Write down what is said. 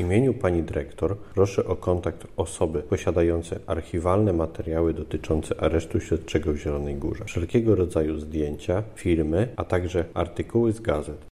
imieniu pani dyrektor proszę o kontakt osoby posiadające archiwalne materiały dotyczące aresztu śledczego w Zielonej Górze, wszelkiego rodzaju zdjęcia, filmy, a także artykuły z gazet.